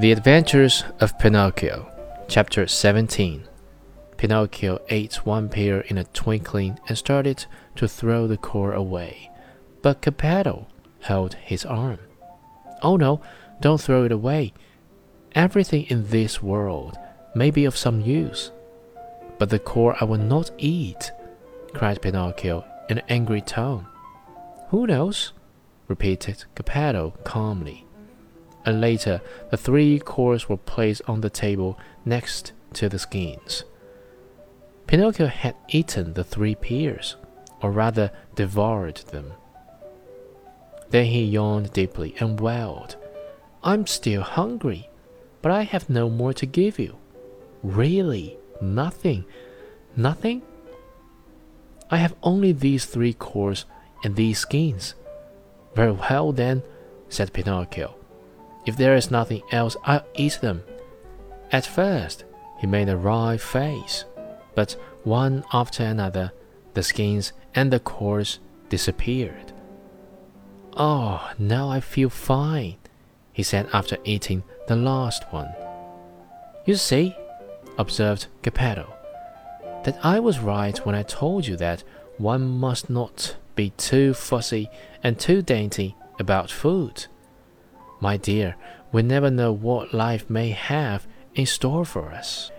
The Adventures of Pinocchio, Chapter 17. Pinocchio ate one pear in a twinkling and started to throw the core away, but Geppetto held his arm. Oh no, don't throw it away. Everything in this world may be of some use. But the core I will not eat, cried Pinocchio in an angry tone. Who knows? Repeated Geppetto calmly. And later, the three cores were placed on the table next to the skins. Pinocchio had eaten the three pears, or rather devoured them. Then he yawned deeply and wailed, I'm still hungry, but I have no more to give you. Really, nothing. Nothing? I have only these three cores and these skins. Very well, then, said Pinocchio. If there is nothing else, I'll eat them. At first, he made a wry face, but one after another, the skins and the cores disappeared. Oh, now I feel fine, he said after eating the last one. You see, observed Geppetto, that I was right when I told you that one must not be too fussy and too dainty about food. My dear, we never know what life may have in store for us.